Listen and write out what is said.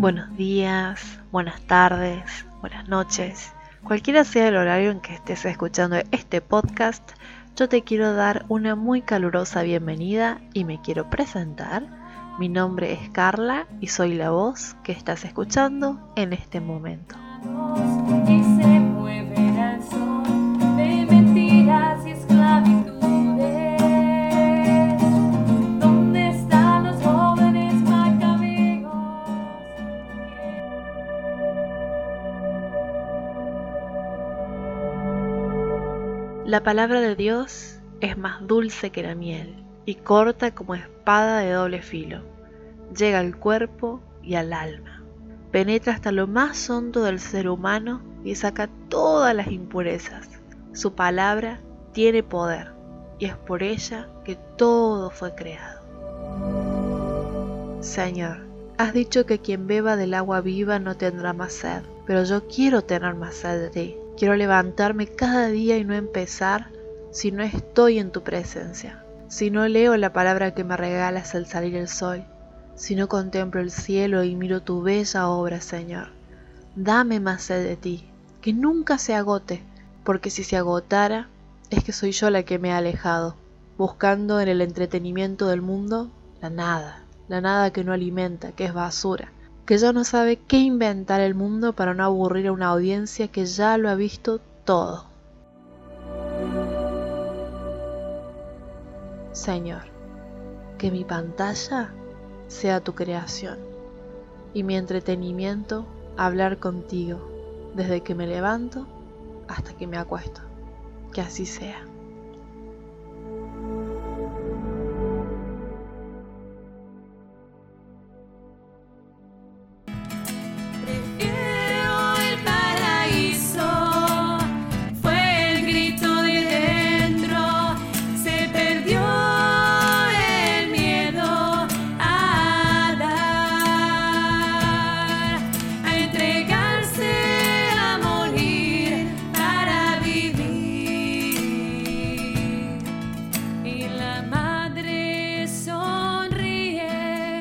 buenas, buenas tardes, buenas noches. Cualquiera sea el horario en que estés escuchando este podcast, yo te quiero dar una muy calurosa bienvenida y me quiero presentar. Mi nombre es Carla y soy la voz que estás escuchando en este momento. La palabra de Dios es más dulce que la miel y corta como espada de doble filo. Llega al cuerpo y al alma. Penetra hasta lo más hondo del ser humano y saca todas las impurezas. Su palabra tiene poder y es por ella que todo fue creado. Señor, has dicho que quien beba del agua viva no tendrá más sed, pero yo quiero tener más sed de ti Quiero levantarme cada día y no empezar si no estoy en tu presencia, si no leo la palabra que me regalas al salir el sol, si no contemplo el cielo y miro tu bella obra, Señor. Dame más sed de ti, que nunca se agote, porque si se agotara, es que soy yo la que me he alejado, buscando en el entretenimiento del mundo la nada, la nada que no alimenta, que es basura que ya no sabe qué inventar el mundo para no aburrir a una audiencia que ya lo ha visto todo. Señor, que mi pantalla sea tu creación y mi entretenimiento hablar contigo desde que me levanto hasta que me acuesto. Que así sea.